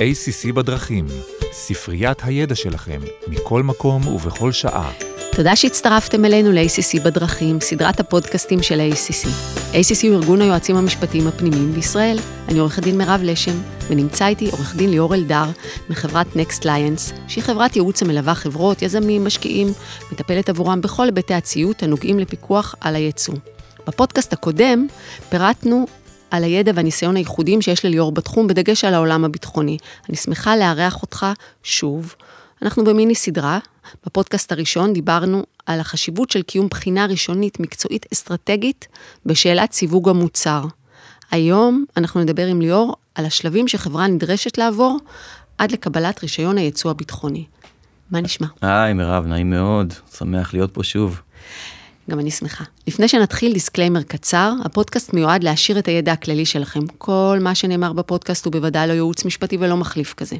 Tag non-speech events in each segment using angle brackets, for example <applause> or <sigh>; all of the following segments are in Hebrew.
ACC בדרכים, ספריית הידע שלכם, מכל מקום ובכל שעה. תודה שהצטרפתם אלינו ל-ACC בדרכים, סדרת הפודקאסטים של ה-ACC. ACC הוא ארגון היועצים המשפטיים הפנימיים בישראל. אני עורכת דין מירב לשם, ונמצא איתי עורך דין ליאור אלדר מחברת Next Lions, שהיא חברת ייעוץ המלווה חברות, יזמים, משקיעים, מטפלת עבורם בכל היבטי הציות הנוגעים לפיקוח על הייצוא. בפודקאסט הקודם פירטנו על הידע והניסיון הייחודיים שיש לליאור בתחום, בדגש על העולם הביטחוני. אני שמחה לארח אותך שוב. אנחנו במיני סדרה. בפודקאסט הראשון דיברנו על החשיבות של קיום בחינה ראשונית מקצועית אסטרטגית בשאלת סיווג המוצר. היום אנחנו נדבר עם ליאור על השלבים שחברה נדרשת לעבור עד לקבלת רישיון הייצוא הביטחוני. מה נשמע? היי מירב, נעים מאוד, שמח להיות פה שוב. גם אני שמחה. לפני שנתחיל, disclaimer קצר, הפודקאסט מיועד להעשיר את הידע הכללי שלכם. כל מה שנאמר בפודקאסט הוא בוודאי לא ייעוץ משפטי ולא מחליף כזה.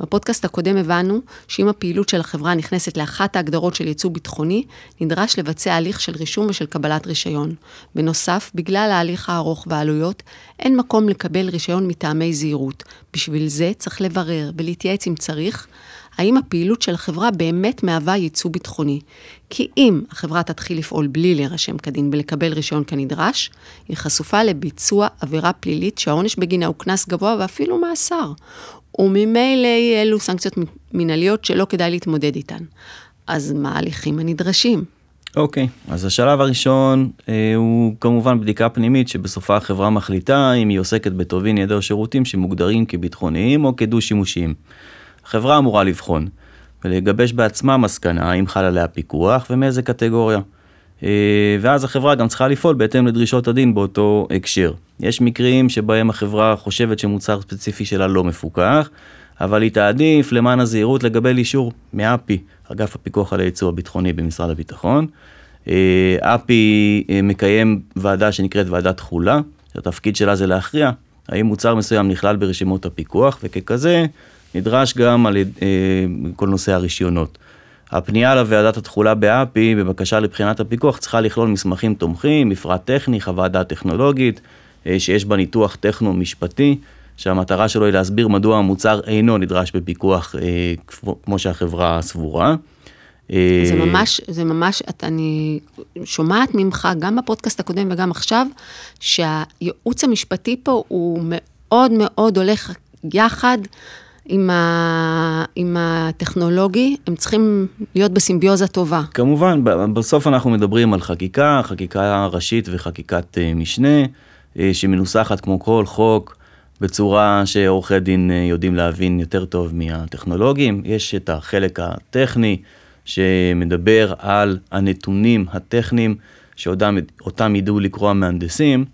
בפודקאסט הקודם הבנו שאם הפעילות של החברה נכנסת לאחת ההגדרות של ייצוא ביטחוני, נדרש לבצע הליך של רישום ושל קבלת רישיון. בנוסף, בגלל ההליך הארוך והעלויות, אין מקום לקבל רישיון מטעמי זהירות. בשביל זה צריך לברר ולהתייעץ אם צריך, האם הפעילות של החברה באמת מהווה ייצוא ביטחוני. כי אם החברה תתחיל לפעול בלי להירשם כדין ולקבל רישיון כנדרש, היא חשופה לביצוע עבירה פלילית שהעונש בגינה הוא קנס גבוה ואפילו מאסר. וממילא אלו סנקציות מנהליות שלא כדאי להתמודד איתן. אז מה ההליכים הנדרשים? אוקיי, okay, אז השלב הראשון אה, הוא כמובן בדיקה פנימית שבסופה החברה מחליטה אם היא עוסקת בטובין ידע או שירותים שמוגדרים כביטחוניים או כדו-שימושיים. החברה אמורה לבחון ולגבש בעצמה מסקנה אם חל עליה פיקוח ומאיזה קטגוריה. אה, ואז החברה גם צריכה לפעול בהתאם לדרישות הדין באותו הקשר. יש מקרים שבהם החברה חושבת שמוצר ספציפי שלה לא מפוקח, אבל היא תעדיף למען הזהירות לקבל אישור מאפ"י, אגף הפיקוח על הייצוא הביטחוני במשרד הביטחון. אה, אפ"י אה, מקיים ועדה שנקראת ועדת תכולה, התפקיד שלה זה להכריע האם מוצר מסוים נכלל ברשימות הפיקוח, וככזה נדרש גם על כל נושא הרישיונות. הפנייה לוועדת התכולה באפי בבקשה לבחינת הפיקוח צריכה לכלול מסמכים תומכים, מפרט טכני, חוות דעת טכנולוגית, אה, שיש בה ניתוח טכנו-משפטי, שהמטרה שלו היא להסביר מדוע המוצר אינו נדרש בפיקוח אה, כמו שהחברה סבורה. אה, זה ממש, זה ממש, אני שומעת ממך, גם בפודקאסט הקודם וגם עכשיו, שהייעוץ המשפטי פה הוא מאוד מאוד הולך יחד עם, ה... עם הטכנולוגי, הם צריכים להיות בסימביוזה טובה. כמובן, בסוף אנחנו מדברים על חקיקה, חקיקה ראשית וחקיקת אה, משנה, אה, שמנוסחת כמו כל חוק, בצורה שעורכי דין אה, יודעים להבין יותר טוב מהטכנולוגים. יש את החלק הטכני, שמדבר על הנתונים הטכניים, שאותם ידעו לקרוא המהנדסים.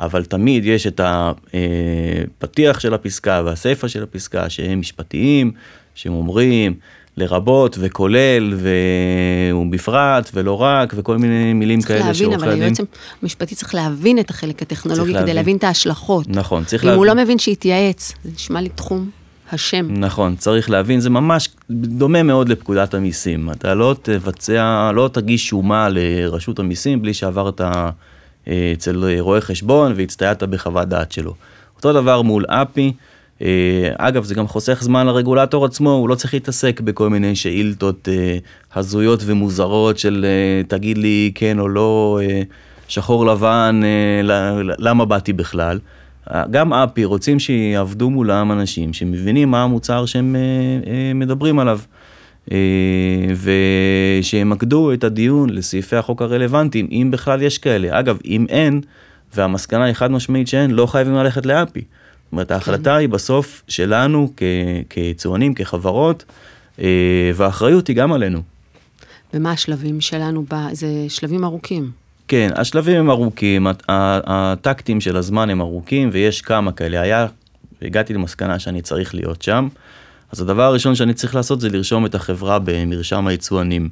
אבל תמיד יש את הפתיח של הפסקה והסיפה של הפסקה שהם משפטיים, שהם אומרים לרבות וכולל ובפרט ולא רק וכל מיני מילים כאלה שעורכי הדין. צריך להבין, אבל היועץ המשפטי צריך להבין את החלק הטכנולוגי כדי להבין. להבין את ההשלכות. נכון, צריך להבין. אם הוא לא מבין שיתייעץ, זה נשמע לי תחום השם. נכון, צריך להבין, זה ממש דומה מאוד לפקודת המיסים. אתה לא תבצע, לא תגיש שומה לרשות המיסים בלי שעברת... אצל רואה חשבון והצטיינת בחוות דעת שלו. אותו דבר מול אפי. אה, אגב, זה גם חוסך זמן לרגולטור עצמו, הוא לא צריך להתעסק בכל מיני שאילתות אה, הזויות ומוזרות של אה, תגיד לי כן או לא, שחור לבן, למה באתי בכלל. גם אפי רוצים שיעבדו מולם אנשים שמבינים מה המוצר שהם מדברים עליו. אה, ושימקדו את הדיון לסעיפי החוק הרלוונטיים, אם בכלל יש כאלה. אגב, אם אין, והמסקנה היא חד משמעית שאין, לא חייבים ללכת לאפי. זאת אומרת, ההחלטה כן. היא בסוף שלנו כיצואנים, כחברות, אה, והאחריות היא גם עלינו. ומה השלבים שלנו? זה שלבים ארוכים. כן, השלבים הם ארוכים, הטקטים של הזמן הם ארוכים, ויש כמה כאלה. היה, הגעתי למסקנה שאני צריך להיות שם. אז הדבר הראשון שאני צריך לעשות זה לרשום את החברה במרשם היצואנים.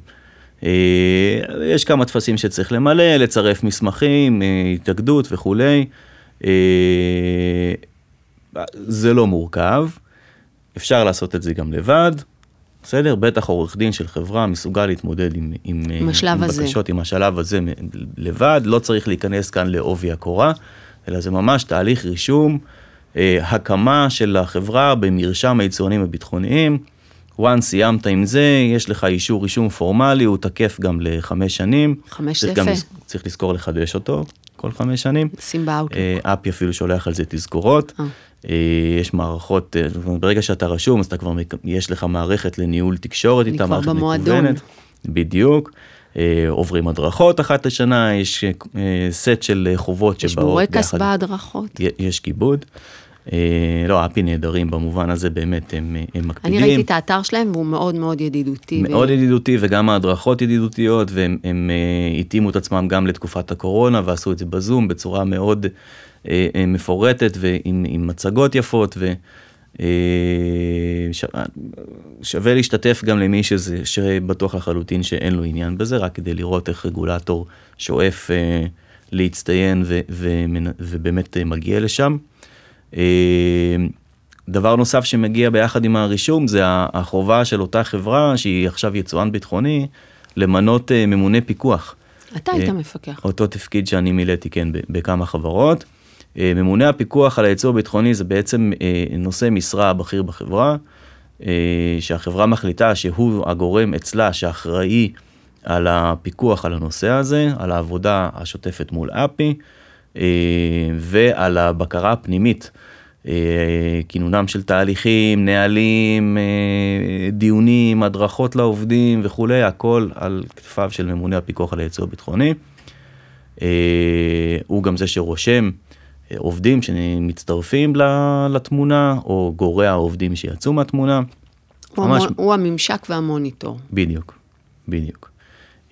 אה, יש כמה טפסים שצריך למלא, לצרף מסמכים, אה, התאגדות וכולי. אה, זה לא מורכב, אפשר לעשות את זה גם לבד. בסדר? בטח עורך דין של חברה מסוגל להתמודד עם, עם, עם, עם בקשות, עם השלב הזה לבד, לא צריך להיכנס כאן לעובי הקורה, אלא זה ממש תהליך רישום הקמה של החברה במרשם היצואנים הביטחוניים. once סיימת עם זה, יש לך אישור רישום פורמלי, הוא תקף גם לחמש שנים. חמש זה גם יפה. לז- צריך לזכור לחדש אותו כל חמש שנים. שים באאוטלוק. אה, אפי אפילו שולח על זה תזכורות. אה. אה, יש מערכות, אה, ברגע שאתה רשום אז אתה כבר, יש לך מערכת לניהול תקשורת איתה, מערכת במועדון. מקוונת. בדיוק. אה, עוברים הדרכות אחת לשנה, יש אה, סט של אה, חובות יש שבאות בורקס ביחד. בהדרכות. י- יש כיבוד. אה, לא, אפי נהדרים במובן הזה, באמת, הם, הם מקפידים. אני ראיתי את האתר שלהם והוא מאוד מאוד ידידותי. מאוד ידידותי וגם ההדרכות ידידותיות והם הם, אה, התאימו את עצמם גם לתקופת הקורונה ועשו את זה בזום בצורה מאוד אה, אה, מפורטת ועם עם מצגות יפות ו... אה. שווה להשתתף גם למי שזה, שבטוח לחלוטין שאין לו עניין בזה, רק כדי לראות איך רגולטור שואף אה, להצטיין ו... ו... ובאמת אה, מגיע לשם. אה, דבר נוסף שמגיע ביחד עם הרישום זה החובה של אותה חברה שהיא עכשיו יצואן ביטחוני למנות אה, ממונה פיקוח. אתה היית אה, מפקח. אותו תפקיד שאני מילאתי כן בכמה חברות. אה, ממונה הפיקוח על הייצוא הביטחוני זה בעצם נושא משרה בכיר בחברה, שהחברה מחליטה שהוא הגורם אצלה שאחראי על הפיקוח על הנושא הזה, על העבודה השוטפת מול אפי ועל הבקרה הפנימית. אה, כינונם של תהליכים, נהלים, אה, דיונים, הדרכות לעובדים וכולי, הכל על כתפיו של ממונה הפיקוח על הייצוא הביטחוני. אה, הוא גם זה שרושם אה, עובדים שמצטרפים לתמונה, או גורע עובדים שיצאו מהתמונה. הוא ממש- המון- הוא הממשק והמוניטור. בדיוק, בדיוק.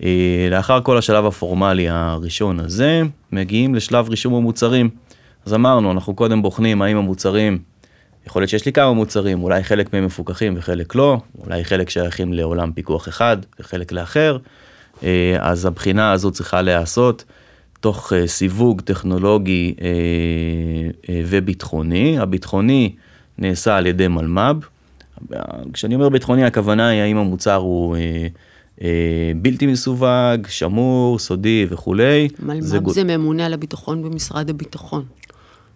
אה, לאחר כל השלב הפורמלי הראשון הזה, מגיעים לשלב רישום המוצרים. אז אמרנו, אנחנו קודם בוחנים האם המוצרים, יכול להיות שיש לי כמה מוצרים, אולי חלק מהם מפוקחים וחלק לא, אולי חלק שייכים לעולם פיקוח אחד וחלק לאחר, אה, אז הבחינה הזו צריכה להיעשות תוך אה, סיווג טכנולוגי וביטחוני. הביטחוני נעשה על ידי מלמ"ב. כשאני אומר ביטחוני הכוונה היא האם המוצר הוא בלתי מסווג, שמור, סודי וכולי. מלמ"ב זה ממונה על הביטחון במשרד הביטחון.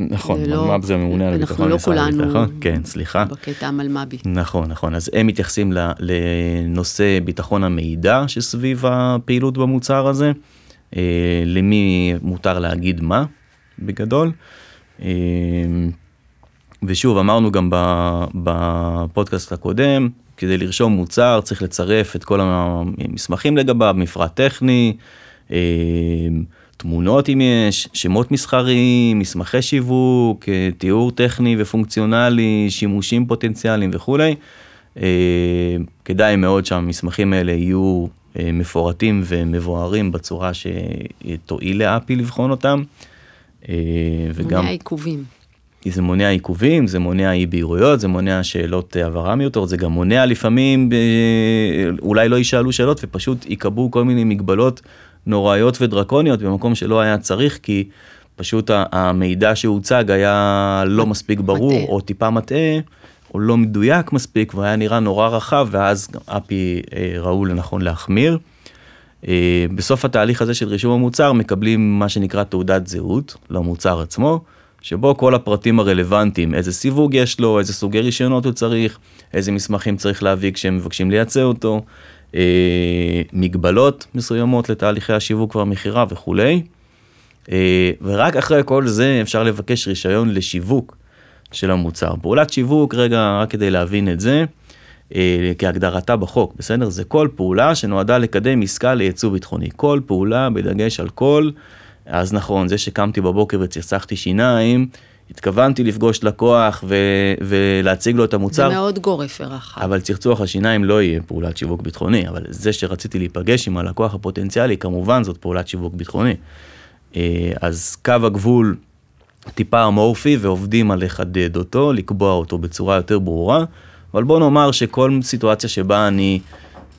נכון, זה לא- מלמ"ב זה ממונה על אנחנו הביטחון לא במשרד כולנו הביטחון. כן, סליחה. בקטע המלמ"בי. נכון, נכון. אז הם מתייחסים לנושא ביטחון המידע שסביב הפעילות במוצר הזה, אה, למי מותר להגיד מה, בגדול. אה, ושוב, אמרנו גם בפודקאסט הקודם, כדי לרשום מוצר צריך לצרף את כל המסמכים לגביו, מפרט טכני, אה, תמונות אם יש, שמות מסחריים, מסמכי שיווק, אה, תיאור טכני ופונקציונלי, שימושים פוטנציאליים וכולי. אה, כדאי מאוד שהמסמכים האלה יהיו מפורטים ומבוארים בצורה שתועיל לאפי לבחון אותם. וגם מונע עיכובים. זה מונע עיכובים, זה מונע אי בהירויות, זה מונע שאלות אה, הבהרה מיותרות, זה גם מונע לפעמים, אה, אולי לא יישאלו שאלות ופשוט ייקבעו כל מיני מגבלות נוראיות ודרקוניות במקום שלא היה צריך, כי פשוט המידע שהוצג היה לא מספיק ברור, מטעה. או טיפה מטעה, או לא מדויק מספיק, והיה נראה נורא רחב, ואז אפי אה, ראו לנכון להחמיר. בסוף התהליך הזה של רישום המוצר מקבלים מה שנקרא תעודת זהות למוצר עצמו, שבו כל הפרטים הרלוונטיים, איזה סיווג יש לו, איזה סוגי רישיונות הוא צריך, איזה מסמכים צריך להביא כשהם מבקשים לייצא אותו, אה, מגבלות מסוימות לתהליכי השיווק והמכירה וכולי. אה, ורק אחרי כל זה אפשר לבקש רישיון לשיווק של המוצר. פעולת שיווק, רגע, רק כדי להבין את זה, אה, כהגדרתה בחוק, בסדר? זה כל פעולה שנועדה לקדם עסקה לייצוא ביטחוני. כל פעולה בדגש על כל, אז נכון, זה שקמתי בבוקר וצחצחתי שיניים, התכוונתי לפגוש לקוח ו- ולהציג לו את זה המוצר. מאוד גורף ורחב. אבל צחצוח השיניים לא יהיה פעולת שיווק ביטחוני, אבל זה שרציתי להיפגש עם הלקוח הפוטנציאלי, כמובן זאת פעולת שיווק ביטחוני. אה, אז קו הגבול טיפה אמורפי ועובדים על לחדד אותו, לקבוע אותו בצורה יותר ברורה, אבל בוא נאמר שכל סיטואציה שבה אני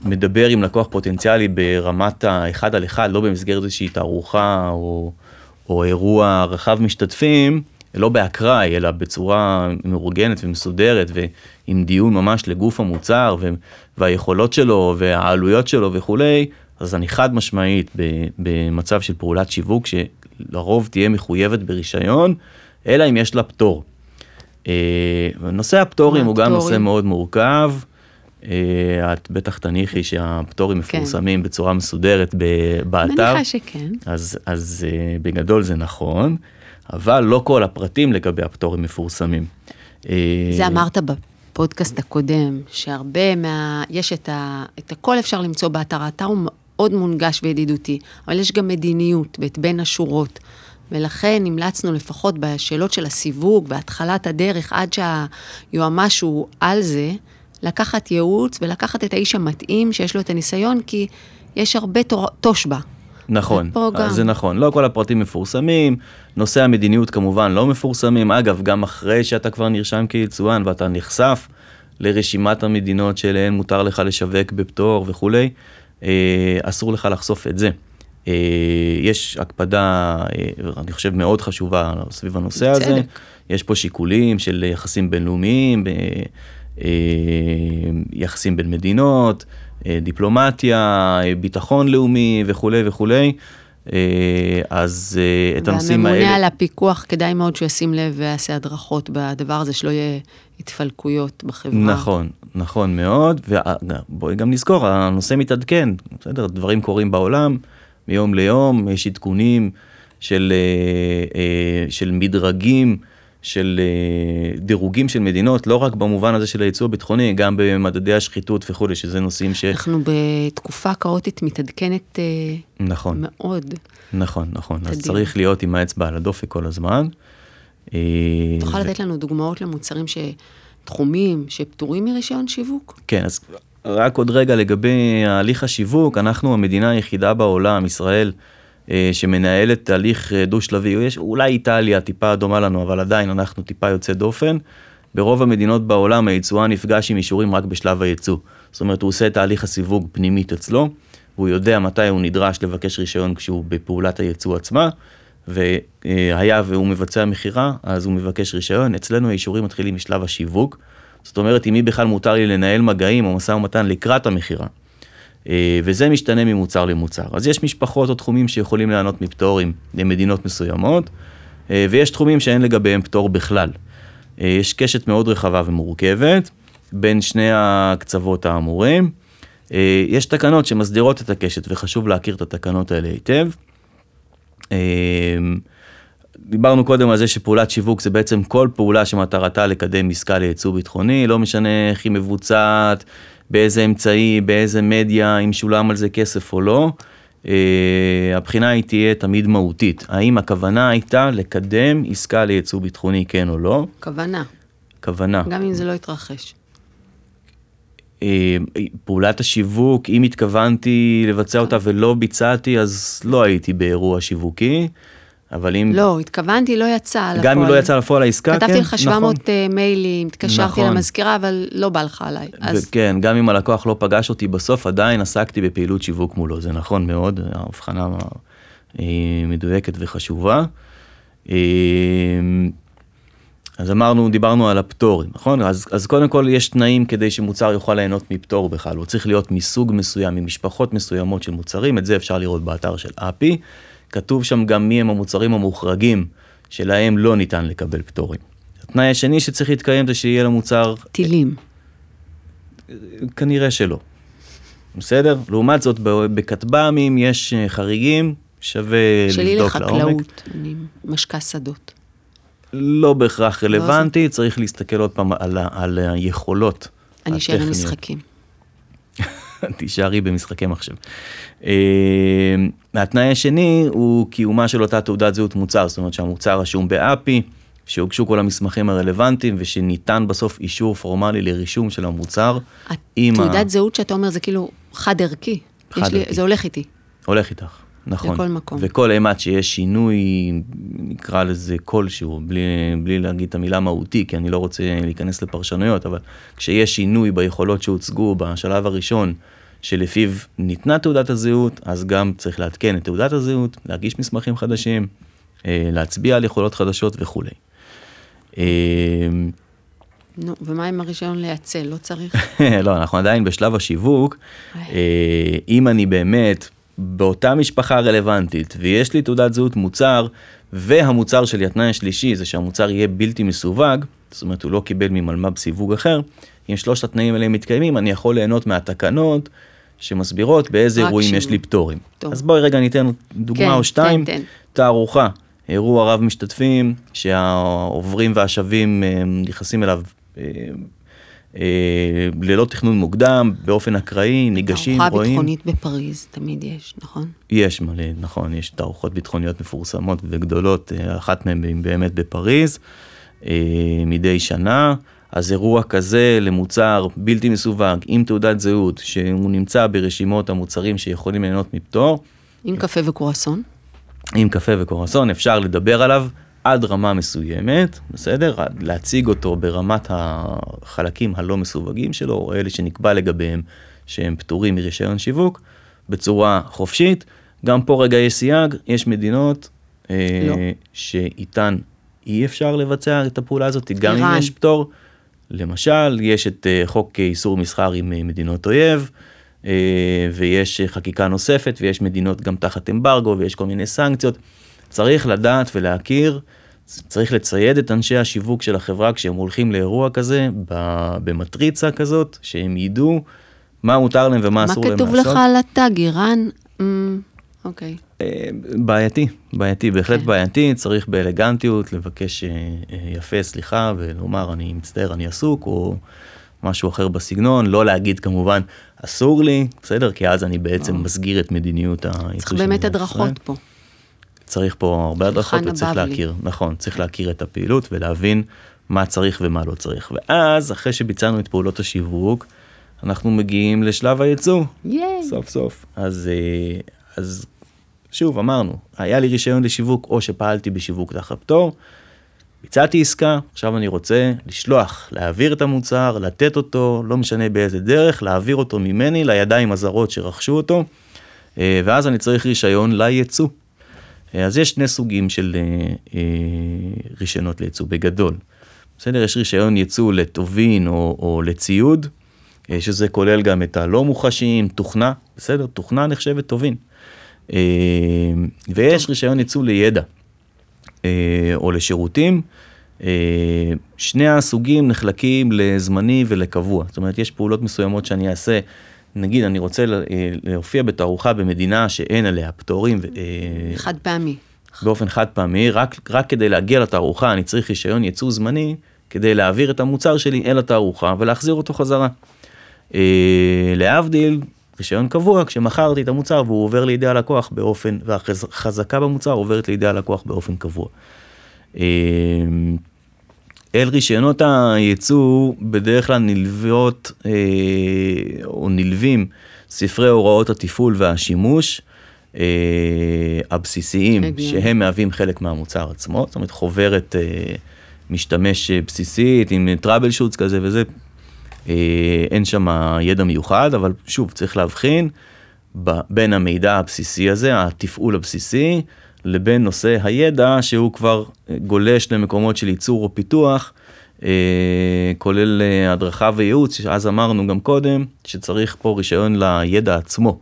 מדבר עם לקוח פוטנציאלי ברמת האחד על אחד, לא במסגרת איזושהי תערוכה או, או אירוע רחב משתתפים, לא באקראי, אלא בצורה מאורגנת ומסודרת ועם דיון ממש לגוף המוצר ו- והיכולות שלו והעלויות שלו וכולי, אז אני חד משמעית ב- במצב של פעולת שיווק שלרוב תהיה מחויבת ברישיון, אלא אם יש לה פטור. אה, נושא הפטורים הוא גם? נושא מאוד מורכב. אה, את בטח תניחי שהפטורים כן. מפורסמים בצורה מסודרת באתר. מניחה שכן. אז, אז אה, בגדול זה נכון, אבל לא כל הפרטים לגבי הפטורים מפורסמים. אה, זה אמרת בפודקאסט הקודם, שהרבה מה... יש את, ה... את הכל אפשר למצוא באתר, האתר הוא מאוד מונגש וידידותי, אבל יש גם מדיניות ואת בין השורות. ולכן המלצנו לפחות בשאלות של הסיווג והתחלת הדרך, עד שהיועמ"ש הוא על זה, לקחת ייעוץ ולקחת את האיש המתאים שיש לו את הניסיון, כי יש הרבה תור- תושבע. נכון. אז זה נכון, לא כל הפרטים מפורסמים, נושאי המדיניות כמובן לא מפורסמים, אגב, גם אחרי שאתה כבר נרשם כיצואן ואתה נחשף לרשימת המדינות שאליהן מותר לך לשווק בפטור וכולי, אה, אסור לך לחשוף את זה. אה, יש הקפדה, אה, אני חושב, מאוד חשובה סביב הנושא הזה. יש פה שיקולים של יחסים בינלאומיים, אה, אה, יחסים בין מדינות, אה, דיפלומטיה, אה, ביטחון לאומי וכולי וכולי. אה, אז אה, את הנושאים האלה... והממונה על הפיקוח, כדאי מאוד שהוא ישים לב ויעשה הדרכות בדבר הזה, שלא יהיה התפלקויות בחברה. נכון, נכון מאוד, ובואי גם נזכור, הנושא מתעדכן, בסדר, דברים קורים בעולם, מיום ליום, יש עדכונים של, אה, אה, של מדרגים, של אה, דירוגים של מדינות, לא רק במובן הזה של הייצוא הביטחוני, גם במדדי השחיתות וכולי, שזה נושאים ש... אנחנו בתקופה כאוטית מתעדכנת אה, נכון, מאוד. נכון, נכון, אז תדיר. צריך להיות עם האצבע על הדופק כל הזמן. אה, תוכל ו- לתת לנו דוגמאות למוצרים ש... תחומים שפטורים מרישיון שיווק? כן, אז רק עוד רגע לגבי הליך השיווק, אנחנו המדינה היחידה בעולם, ישראל, שמנהלת תהליך אה, דו-שלבי, יש אולי איטליה טיפה דומה לנו, אבל עדיין אנחנו טיפה יוצא דופן. ברוב המדינות בעולם היצואן נפגש עם אישורים רק בשלב הייצוא. זאת אומרת, הוא עושה את תהליך הסיווג פנימית אצלו, והוא יודע מתי הוא נדרש לבקש רישיון כשהוא בפעולת הייצוא עצמה, והיה והוא מבצע מכירה, אז הוא מבקש רישיון. אצלנו האישורים מתחילים משלב השיווק. זאת אומרת, עם מי בכלל מותר לי לנהל מגעים או משא ומתן לקראת המכירה. אה, וזה משתנה ממוצר למוצר. אז יש משפחות או תחומים שיכולים ליהנות מפטורים למדינות מסוימות, אה, ויש תחומים שאין לגביהם פטור בכלל. אה, יש קשת מאוד רחבה ומורכבת בין שני הקצוות האמורים. יש תקנות שמסדירות את הקשת, וחשוב להכיר את התקנות האלה היטב. דיברנו קודם על זה שפעולת שיווק זה בעצם כל פעולה שמטרתה לקדם עסקה לייצוא ביטחוני, לא משנה איך היא מבוצעת, באיזה אמצעי, באיזה מדיה, אם שולם על זה כסף או לא. Uh, הבחינה היא תהיה תמיד מהותית. האם הכוונה הייתה לקדם עסקה לייצוא ביטחוני, כן או לא? כוונה, כוונה. גם אם זה לא יתרחש. Uh, פעולת השיווק, אם התכוונתי לבצע אותה ולא ביצעתי, אז לא הייתי באירוע שיווקי. אבל אם... לא, התכוונתי, לא יצא לפועל. גם אם לא יצא לפועל העסקה, כן, כתבתי לך נכון. 700 אה, מיילים, התקשרתי נכון. למזכירה, אבל לא בא לך עליי. אז וכן, גם אם הלקוח לא פגש אותי בסוף, עדיין עסקתי בפעילות שיווק מולו, זה נכון מאוד, ההבחנה אה, מדויקת וחשובה. אה, אז אמרנו, דיברנו על הפטורים, נכון? אז, אז קודם כל יש תנאים כדי שמוצר יוכל ליהנות מפטור בכלל, הוא צריך להיות מסוג מסוים, ממשפחות מסוימות של מוצרים, את זה אפשר לראות באתר של אפי. כתוב שם גם מי הם המוצרים המוחרגים שלהם לא ניתן לקבל פטורים. התנאי השני שצריך להתקיים זה שיהיה למוצר טילים. כנראה שלא. בסדר? לעומת זאת, בכטב"מים יש אה, חריגים, שווה שלי לבדוק לעומק. לחקלאות, אני משקה שדות. לא בהכרח לא רלוונטי, צריך להסתכל עוד פעם על, על היכולות אני אשאר עם. משחקים. תישארי במשחקי מחשב. אה, התנאי השני הוא קיומה של אותה תעודת זהות מוצר, זאת אומרת שהמוצר רשום באפי, שהוגשו כל המסמכים הרלוונטיים ושניתן בסוף אישור פורמלי לרישום של המוצר. עם ה- תעודת זהות שאתה אומר זה כאילו חד ערכי. יש לי- חד-ערכי. זה הולך איתי. הולך איתך, נכון. לכל מקום. וכל אימת שיש שינוי, נקרא לזה כלשהו, בלי, בלי להגיד את המילה מהותי, כי אני לא רוצה להיכנס לפרשנויות, אבל כשיש שינוי ביכולות שהוצגו בשלב הראשון, שלפיו ניתנה תעודת הזהות, אז גם צריך לעדכן את תעודת הזהות, להגיש מסמכים חדשים, אה, להצביע על יכולות חדשות וכולי. אה, נו, ומה עם הרישיון לייצא? לא צריך? <laughs> לא, אנחנו עדיין בשלב השיווק. אה, אם אני באמת באותה משפחה רלוונטית ויש לי תעודת זהות מוצר והמוצר שלי, התנאי השלישי זה שהמוצר יהיה בלתי מסווג, זאת אומרת הוא לא קיבל ממלמ"ב סיווג אחר, אם שלושת התנאים האלה מתקיימים, אני יכול ליהנות מהתקנות שמסבירות באיזה אירועים יש לי פטורים. טוב. אז בואי רגע ניתן דוגמה כן, או שתיים. כן, כן. תערוכה, אירוע רב משתתפים, שהעוברים והשבים אה, נכנסים אליו אה, ללא תכנון מוקדם, באופן אקראי, ניגשים, רואים. תערוכה ביטחונית בפריז, תמיד יש, נכון? יש מלא, נכון, יש תערוכות ביטחוניות מפורסמות וגדולות, אחת מהן באמת בפריז, מדי שנה. אז אירוע כזה למוצר בלתי מסווג עם תעודת זהות, שהוא נמצא ברשימות המוצרים שיכולים ליהנות מפטור. עם קפה וקורסון? עם קפה וקורסון, אפשר לדבר עליו עד רמה מסוימת, בסדר? להציג אותו ברמת החלקים הלא מסווגים שלו, או אלה שנקבע לגביהם שהם פטורים מרישיון שיווק, בצורה חופשית. גם פה רגע יש סייג, יש מדינות אה, לא. שאיתן אי אפשר לבצע את הפעולה הזאת, גם אם יש פטור. למשל, יש את אה, חוק איסור מסחר עם אה, מדינות אויב, אה, ויש חקיקה נוספת, ויש מדינות גם תחת אמברגו, ויש כל מיני סנקציות. צריך לדעת ולהכיר, צריך לצייד את אנשי השיווק של החברה כשהם הולכים לאירוע כזה, במטריצה כזאת, שהם ידעו מה מותר להם ומה אסור להם לעשות. מה כתוב לך על הטאג, איראן? אמ, אוקיי. אה, בעייתי, בעייתי, בהחלט okay. כן. בעייתי, צריך באלגנטיות לבקש אה, אה, יפה סליחה ולומר אני מצטער, אני עסוק, או משהו אחר בסגנון, לא להגיד כמובן אסור לי, בסדר? כי אז אני בעצם. מסגיר את מדיניות היצוא צריך באמת הדרכות פה. צריך פה הרבה הדרכות וצריך להכיר, נכון, צריך להכיר את הפעילות ולהבין מה צריך ומה לא צריך. ואז, אחרי שביצענו את פעולות השיווק, אנחנו מגיעים לשלב הייצוא, סוף סוף. אז, אז שוב, אמרנו, היה לי רישיון לשיווק או שפעלתי בשיווק תחת פטור, ביצעתי עסקה, עכשיו אני רוצה לשלוח, להעביר את המוצר, לתת אותו, לא משנה באיזה דרך, להעביר אותו ממני לידיים הזרות שרכשו אותו, אה, ואז אני צריך רישיון לייצוא. אה, אז יש שני סוגים של אה, רישיונות לייצוא, בגדול. בסדר, יש רישיון ייצוא לטובין או, או לציוד, שזה כולל גם את הלא מוחשיים, תוכנה, בסדר, תוכנה נחשבת טובין. אה, ויש רישיון ייצוא לידע אה, או לשירותים. אה, שני הסוגים נחלקים לזמני ולקבוע. זאת אומרת, יש פעולות מסוימות שאני אעשה, נגיד אני רוצה להופיע בתערוכה במדינה שאין עליה פטורים. חד פעמי. באופן חד פעמי, רק, רק כדי להגיע לתערוכה אני צריך רישיון ייצוא זמני כדי להעביר את המוצר שלי אל התערוכה ולהחזיר אותו חזרה. להבדיל, רישיון קבוע כשמכרתי את המוצר והוא עובר לידי הלקוח באופן, והחזקה במוצר עוברת לידי הלקוח באופן קבוע. אל רישיונות הייצוא בדרך כלל נלוות אה, או נלווים ספרי הוראות התפעול והשימוש אה, הבסיסיים שהם מהווים חלק מהמוצר עצמו, זאת אומרת חוברת אה, משתמש בסיסית עם טראבל שוטס כזה וזה אה, אין שם ידע מיוחד, אבל שוב, צריך להבחין בין המידע הבסיסי הזה, התפעול הבסיסי, לבין נושא הידע שהוא כבר גולש למקומות של ייצור או פיתוח, אה, כולל אה, הדרכה וייעוץ, שאז אמרנו גם קודם, שצריך פה רישיון לידע עצמו.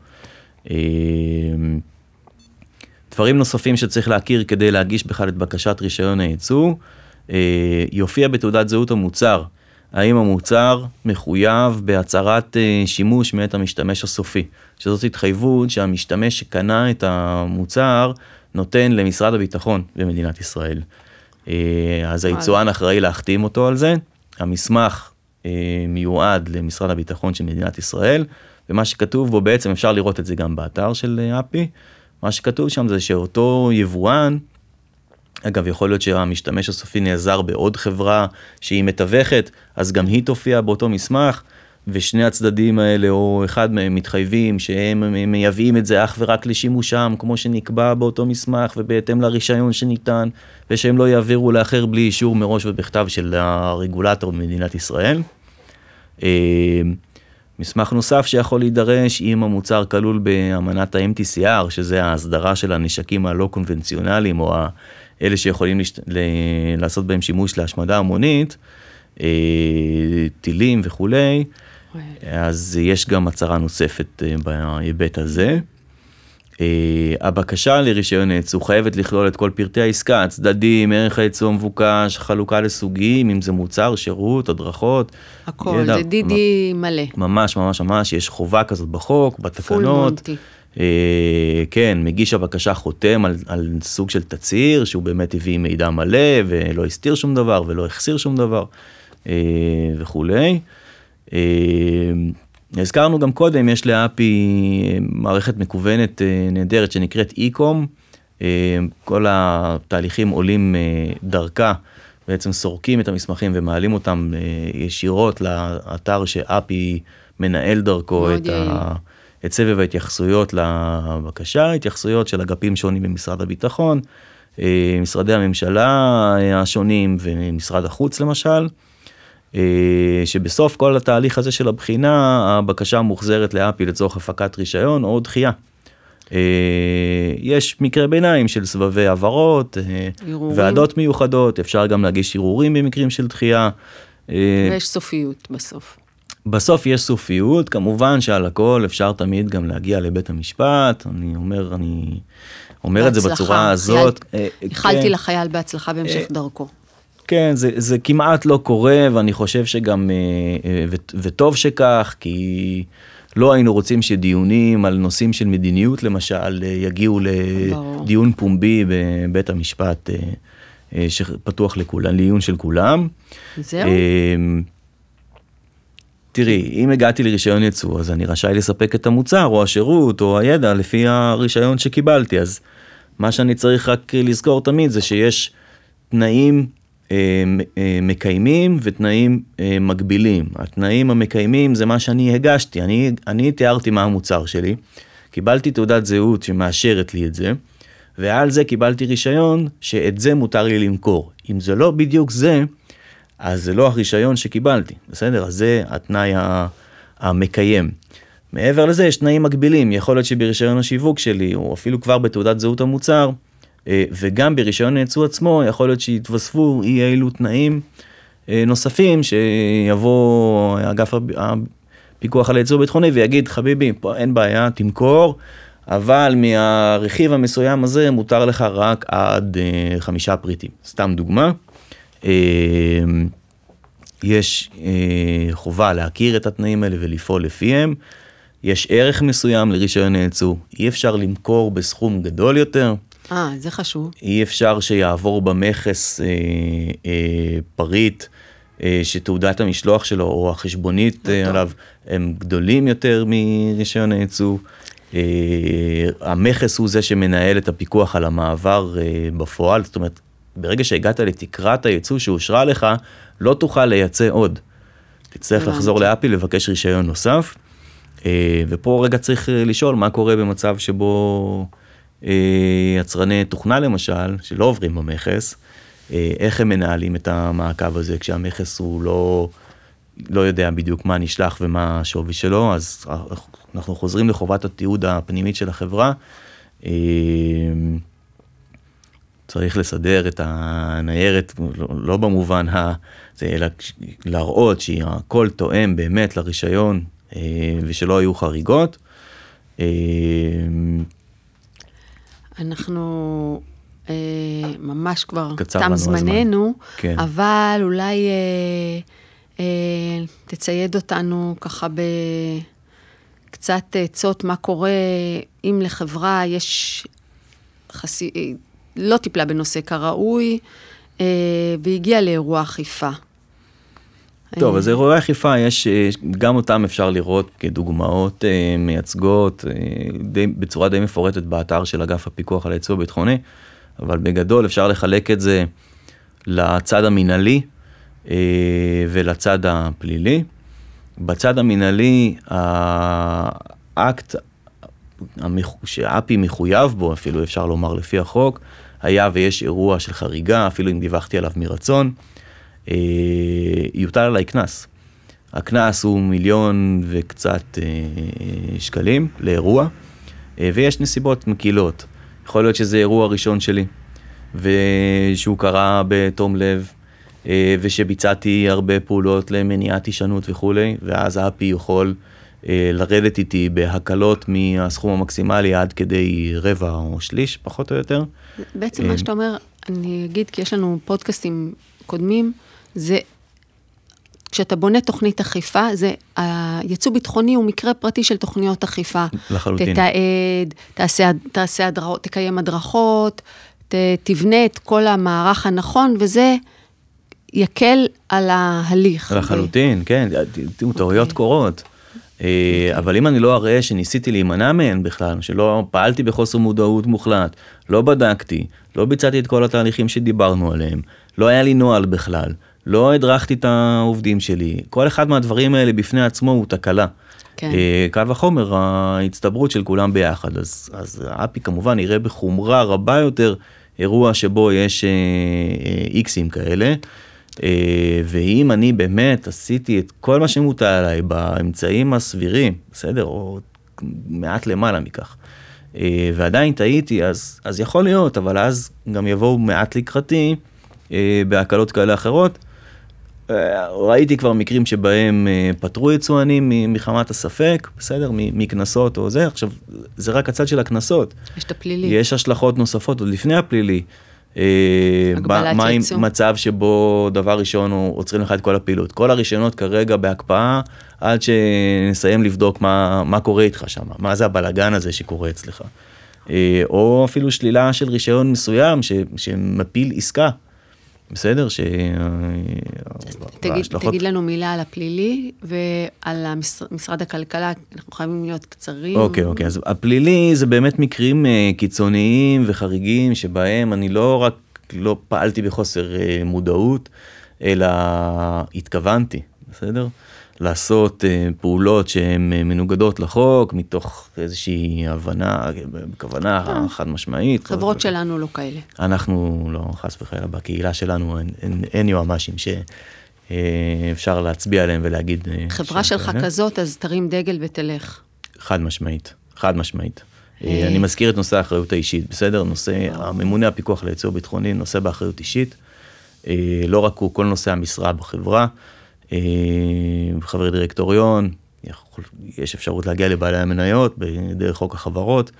דברים נוספים שצריך להכיר כדי להגיש בכלל את בקשת רישיון הייצוא, יופיע בתעודת זהות המוצר האם המוצר מחויב בהצהרת אה, שימוש מאת המשתמש הסופי, שזאת התחייבות שהמשתמש שקנה את המוצר נותן למשרד הביטחון במדינת ישראל. אה, אז היצואן אחראי להחתים אותו על זה, המסמך אה, מיועד למשרד הביטחון של מדינת ישראל, ומה שכתוב בו בעצם אפשר לראות את זה גם באתר של אפי, מה שכתוב שם זה שאותו יבואן אגב, יכול להיות שהמשתמש הסופי נעזר בעוד חברה שהיא מתווכת, אז גם היא תופיע באותו מסמך, ושני הצדדים האלה, או אחד מהם, מתחייבים שהם מייבאים את זה אך ורק לשימושם, כמו שנקבע באותו מסמך, ובהתאם לרישיון שניתן, ושהם לא יעבירו לאחר בלי אישור מראש ובכתב של הרגולטור במדינת ישראל. אה, מסמך נוסף שיכול להידרש אם המוצר כלול באמנת ה-MTCR, שזה ההסדרה של הנשקים הלא קונבנציונליים, או אלה שיכולים לש... ל... לעשות בהם שימוש להשמדה המונית, אה, טילים וכולי, אז יש גם הצהרה נוספת אה, בהיבט הזה. אה, הבקשה לרישיון ייצוא חייבת לכלול את כל פרטי העסקה, הצדדים, ערך הייצוא המבוקש, חלוקה לסוגים, אם זה מוצר, שירות, הדרכות. הכל, ידע, זה דידי מ- מלא. ממש ממש ממש, יש חובה כזאת בחוק, בתקנות. פול מונטי. אה, כן, מגיש הבקשה חותם על, על סוג של תצהיר שהוא באמת הביא מידע מלא ולא הסתיר שום דבר ולא החסיר שום דבר אה, וכולי. אה, הזכרנו גם קודם, יש לאפי מערכת מקוונת נהדרת שנקראת אי-קום, אה, כל התהליכים עולים דרכה, בעצם סורקים את המסמכים ומעלים אותם ישירות לאתר שאפי מנהל דרכו את. ה, את סבב ההתייחסויות לבקשה, התייחסויות של אגפים שונים במשרד הביטחון, אה, משרדי הממשלה אה, השונים ומשרד החוץ למשל. אה, שבסוף כל התהליך הזה של הבחינה, הבקשה מוחזרת לאפי לצורך הפקת רישיון או דחייה. יש מקרה ביניים של סבבי הבהרות, ערעורים. ועדות מיוחדות, אפשר גם להגיש ערעורים במקרים של דחייה. ויש סופיות בסוף. בסוף יש סופיות, כמובן שעל הכל אפשר תמיד גם להגיע לבית המשפט, אני אומר, אני אומר את זה בהצלחה. בצורה הזאת. חייל- אה, איחלתי כן. לחייל בהצלחה בהמשך דרכו. כן, זה, זה כמעט לא קורה, ואני חושב שגם, אה, אה, ו, וטוב שכך, כי לא היינו רוצים שדיונים על נושאים של מדיניות, למשל, אה, יגיעו ברור. לדיון פומבי בבית המשפט, אה, אה, שפתוח לכולם, לעיון של כולם. זהו? תראי, אם הגעתי לרישיון ייצוא, אז אני רשאי לספק את המוצר, או השירות, או הידע, לפי הרישיון שקיבלתי. אז מה שאני צריך רק לזכור תמיד זה שיש תנאים אה, אה, מקיימים ותנאים אה, מגבילים. התנאים המקיימים זה מה שאני הגשתי, אני, אני תיארתי מה המוצר שלי, קיבלתי תעודת זהות שמאשרת לי את זה, ועל זה קיבלתי רישיון שאת זה מותר לי למכור. אם זה לא בדיוק זה, אז זה לא הרישיון שקיבלתי, בסדר? אז זה התנאי המקיים. מעבר לזה יש תנאים מקבילים, יכול להיות שברישיון השיווק שלי, או אפילו כבר בתעודת זהות המוצר, אה, וגם ברישיון הייצוא עצמו, יכול להיות שיתווספו אי אילו תנאים אה, נוספים, שיבוא אגף הפיקוח על הייצוא הביטחוני ויגיד, חביבי, פה אין בעיה, תמכור, אבל מהרכיב המסוים הזה מותר לך רק עד אה, חמישה פריטים. סתם דוגמה. אה, יש אה, חובה להכיר את התנאים האלה ולפעול לפיהם. יש ערך מסוים לרישיון הייצוא, אי אפשר למכור בסכום גדול יותר, אה, זה חשוב. אי אפשר שיעבור במכס אה, אה, פריט אה, שתעודת המשלוח שלו או החשבונית אה. עליו הם גדולים יותר מרישיון הייצוא. אה, המכס הוא זה שמנהל את הפיקוח על המעבר אה, בפועל, זאת אומרת, ברגע שהגעת לתקרת הייצוא שאושרה לך, לא תוכל לייצא עוד. תצטרך. לחזור לאפי לבקש רישיון נוסף. אה, ופה רגע צריך אה, לשאול מה קורה במצב שבו אה, יצרני תוכנה למשל, שלא עוברים במכס, איך הם מנהלים את המעקב הזה כשהמכס הוא לא, לא יודע בדיוק מה נשלח ומה השווי שלו, אז אנחנו חוזרים לחובת התיעוד הפנימית של החברה. אה, צריך לסדר את הניירת, לא, לא במובן ה... זה, אלא להראות שהכל תואם באמת לרישיון אה, ושלא היו חריגות. אה, אנחנו אה, ממש כבר תם. זמננו, כן. אבל אולי אה, אה, תצייד אותנו ככה בקצת עצות מה קורה אם לחברה יש חסי... לא טיפלה בנושא כראוי אה, והגיעה לאירוע אכיפה. טוב, אה, אז אירועי אכיפה, יש, אה, גם אותם אפשר לראות כדוגמאות אה, מייצגות אה, די, בצורה די מפורטת באתר של אגף הפיקוח על הייצוא הביטחוני, אבל בגדול אפשר לחלק את זה לצד המינהלי אה, ולצד הפלילי. בצד המינהלי, האקט שאפי מחויב בו, אפילו אפשר לומר לפי החוק, היה ויש אירוע של חריגה, אפילו אם דיווחתי עליו מרצון, אה, יוטל עליי קנס. הקנס הוא מיליון וקצת אה, שקלים לאירוע, אה, ויש נסיבות מקילות. יכול להיות שזה אירוע ראשון שלי, ושהוא קרה בתום לב, אה, ושביצעתי הרבה פעולות למניעת הישנות וכולי, ואז האפי יכול לרדת איתי בהקלות מהסכום המקסימלי עד כדי רבע או שליש, פחות או יותר. בעצם אה, מה שאתה אומר, אני אגיד, כי יש לנו פודקאסטים קודמים, זה כשאתה בונה תוכנית אכיפה, זה, היצוא ביטחוני הוא מקרה פרטי של תוכניות אכיפה. לחלוטין. תתעד, תעשה, תעשה הדרכות, תקיים הדרכות, ת, תבנה את כל המערך הנכון, וזה יקל על ההליך. לחלוטין, כן, תראו, טעויות אוקיי. קורות. אה, אבל אם אני לא אראה שניסיתי להימנע מהן בכלל, שלא פעלתי בחוסר מודעות מוחלט, לא בדקתי, לא ביצעתי את כל התהליכים שדיברנו עליהם, לא היה לי נוהל בכלל, לא הדרכתי את העובדים שלי, כל אחד מהדברים האלה בפני עצמו הוא תקלה. כן. אה, קל וחומר ההצטברות של כולם ביחד, אז, אז האפי כמובן יראה בחומרה רבה יותר אירוע שבו יש אה, איקסים כאלה. אה, ואם אני באמת עשיתי את כל מה שמוטל עליי באמצעים הסבירים, בסדר, או מעט למעלה מכך, אה, ועדיין טעיתי, אז, אז יכול להיות, אבל אז גם יבואו מעט לקראתי אה, בהקלות כאלה אחרות. ראיתי כבר מקרים שבהם פטרו יצואנים מחמת הספק, בסדר, מקנסות או זה, עכשיו, זה רק הצד של הקנסות. יש את הפלילי. יש השלכות נוספות עוד לפני הפלילי. אה, מה עם. מצב שבו דבר ראשון הוא עוצרים לך את כל הפעילות. כל הרישיונות כרגע בהקפאה עד שנסיים לבדוק מה, מה קורה איתך שם, מה זה הבלגן הזה שקורה אצלך. אה, או אפילו שלילה של רישיון מסוים ש, שמפיל עסקה. בסדר? ש... תגיד, לנו מילה על הפלילי ועל משרד הכלכלה, אנחנו חייבים להיות קצרים. אוקיי, אוקיי, אז הפלילי זה באמת מקרים אה, קיצוניים וחריגים שבהם אני לא רק לא פעלתי בחוסר אה, מודעות, אלא התכוונתי, בסדר? לעשות אה, פעולות שהן אה, מנוגדות לחוק מתוך איזושהי הבנה, כוונה חד משמעית. אה. חברות שלנו לא כאלה. אנחנו לא, חס וחלילה, בקהילה שלנו אין, יועמ"שים שאפשר להצביע עליהם ולהגיד... אה, חברה שלך. כזאת, אז תרים דגל ותלך. חד משמעית, חד משמעית. אה. אני מזכיר את נושא האחריות האישית, בסדר? נושא, הממונה הפיקוח על הייצור ביטחוני נושא באחריות אישית. אה, לא רק הוא, כל נושא המשרה בחברה, אה, חברי דירקטוריון, יכול- יש אפשרות להגיע לבעלי המניות דרך חוק החברות.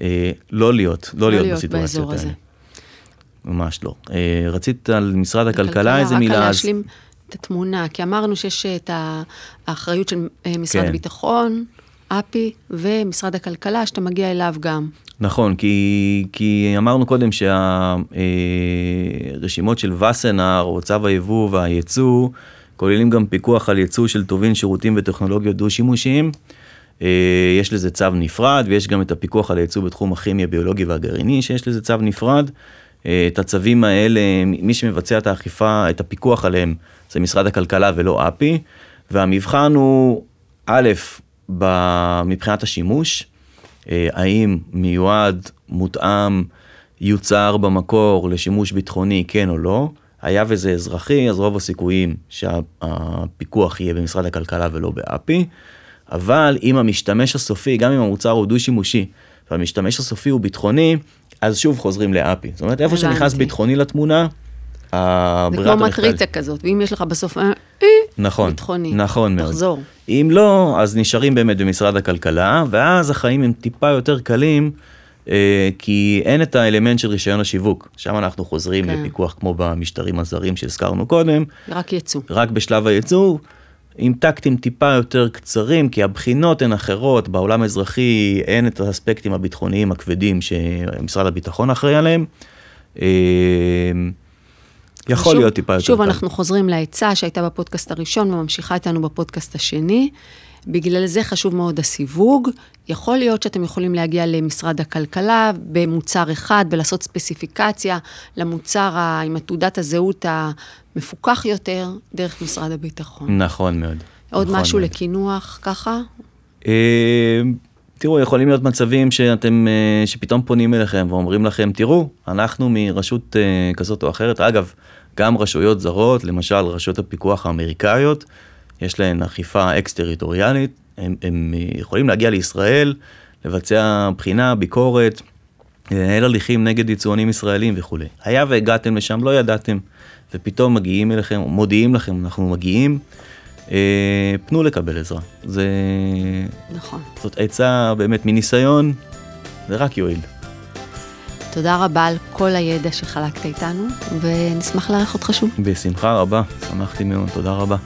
אה, לא להיות, לא להיות להיות בסיטואציות הזה. האלה. ממש לא. אה, רצית על משרד הכלכלה איזה מילה? רק אז- להשלים את התמונה, כי אמרנו שיש את האחריות של משרד כן. הביטחון, אפי ומשרד הכלכלה, שאתה מגיע אליו גם. נכון, כי, כי אמרנו קודם שהרשימות של וסנר או צו היבוא והייצוא כוללים גם פיקוח על ייצוא של טובין, שירותים וטכנולוגיות דו-שימושיים. אה, יש לזה צו נפרד ויש גם את הפיקוח על הייצוא בתחום הכימי, הביולוגי והגרעיני שיש לזה צו נפרד. אה, את הצווים האלה, מי שמבצע את האכיפה, את הפיקוח עליהם, זה משרד הכלכלה ולא אפי. והמבחן הוא, א', מבחינת השימוש, אה, האם מיועד, מותאם, יוצר במקור לשימוש ביטחוני, כן או לא. היה וזה אזרחי, אז רוב הסיכויים שהפיקוח יהיה במשרד הכלכלה ולא באפי. אבל אם המשתמש הסופי, גם אם המוצר הוא דו-שימושי, והמשתמש הסופי הוא ביטחוני, אז שוב חוזרים לאפי. זאת אומרת, איפה שנכנס. ביטחוני לתמונה, זה כמו מטריצה כזאת, ואם יש לך בסוף, אה, אה, נכון, ביטחוני. נכון מאוד. תחזור. אם לא, אז נשארים באמת במשרד הכלכלה, ואז החיים הם טיפה יותר קלים, כי אין את האלמנט של רישיון השיווק. שם אנחנו חוזרים כן. לפיקוח כמו במשטרים הזרים שהזכרנו קודם, רק יצוא. רק בשלב הייצור, עם טקטים טיפה יותר קצרים, כי הבחינות הן אחרות, בעולם האזרחי אין את האספקטים הביטחוניים הכבדים שמשרד הביטחון אחראי עליהם. אה, יכול שוב- להיות טיפה יותר שוב. אנחנו חוזרים לעצה שהייתה בפודקאסט הראשון וממשיכה איתנו בפודקאסט השני. בגלל זה חשוב מאוד הסיווג. יכול להיות שאתם יכולים להגיע למשרד הכלכלה במוצר אחד ולעשות ספציפיקציה למוצר ה- עם תעודת הזהות המפוקח יותר דרך משרד הביטחון. נכון מאוד. עוד נכון משהו מאוד. לקינוח ככה? אה, תראו, יכולים להיות מצבים שאתם, אה, שפתאום פונים אליכם ואומרים לכם, תראו, אנחנו מרשות אה, כזאת או אחרת, אגב, גם רשויות זרות, למשל רשויות הפיקוח האמריקאיות, יש להן אכיפה אקס-טריטוריאלית, הם, הם יכולים להגיע לישראל, לבצע בחינה, ביקורת, לנהל הליכים נגד יצואנים ישראלים וכולי. היה והגעתם לשם, לא ידעתם, ופתאום מגיעים אליכם, מודיעים לכם, אנחנו מגיעים, אה, פנו לקבל עזרה. זה, נכון. זאת עצה באמת מניסיון, זה רק יועיל. תודה רבה על כל הידע שחלקת איתנו, ונשמח לארח אותך שוב. בשמחה רבה, שמחתי מאוד, תודה רבה.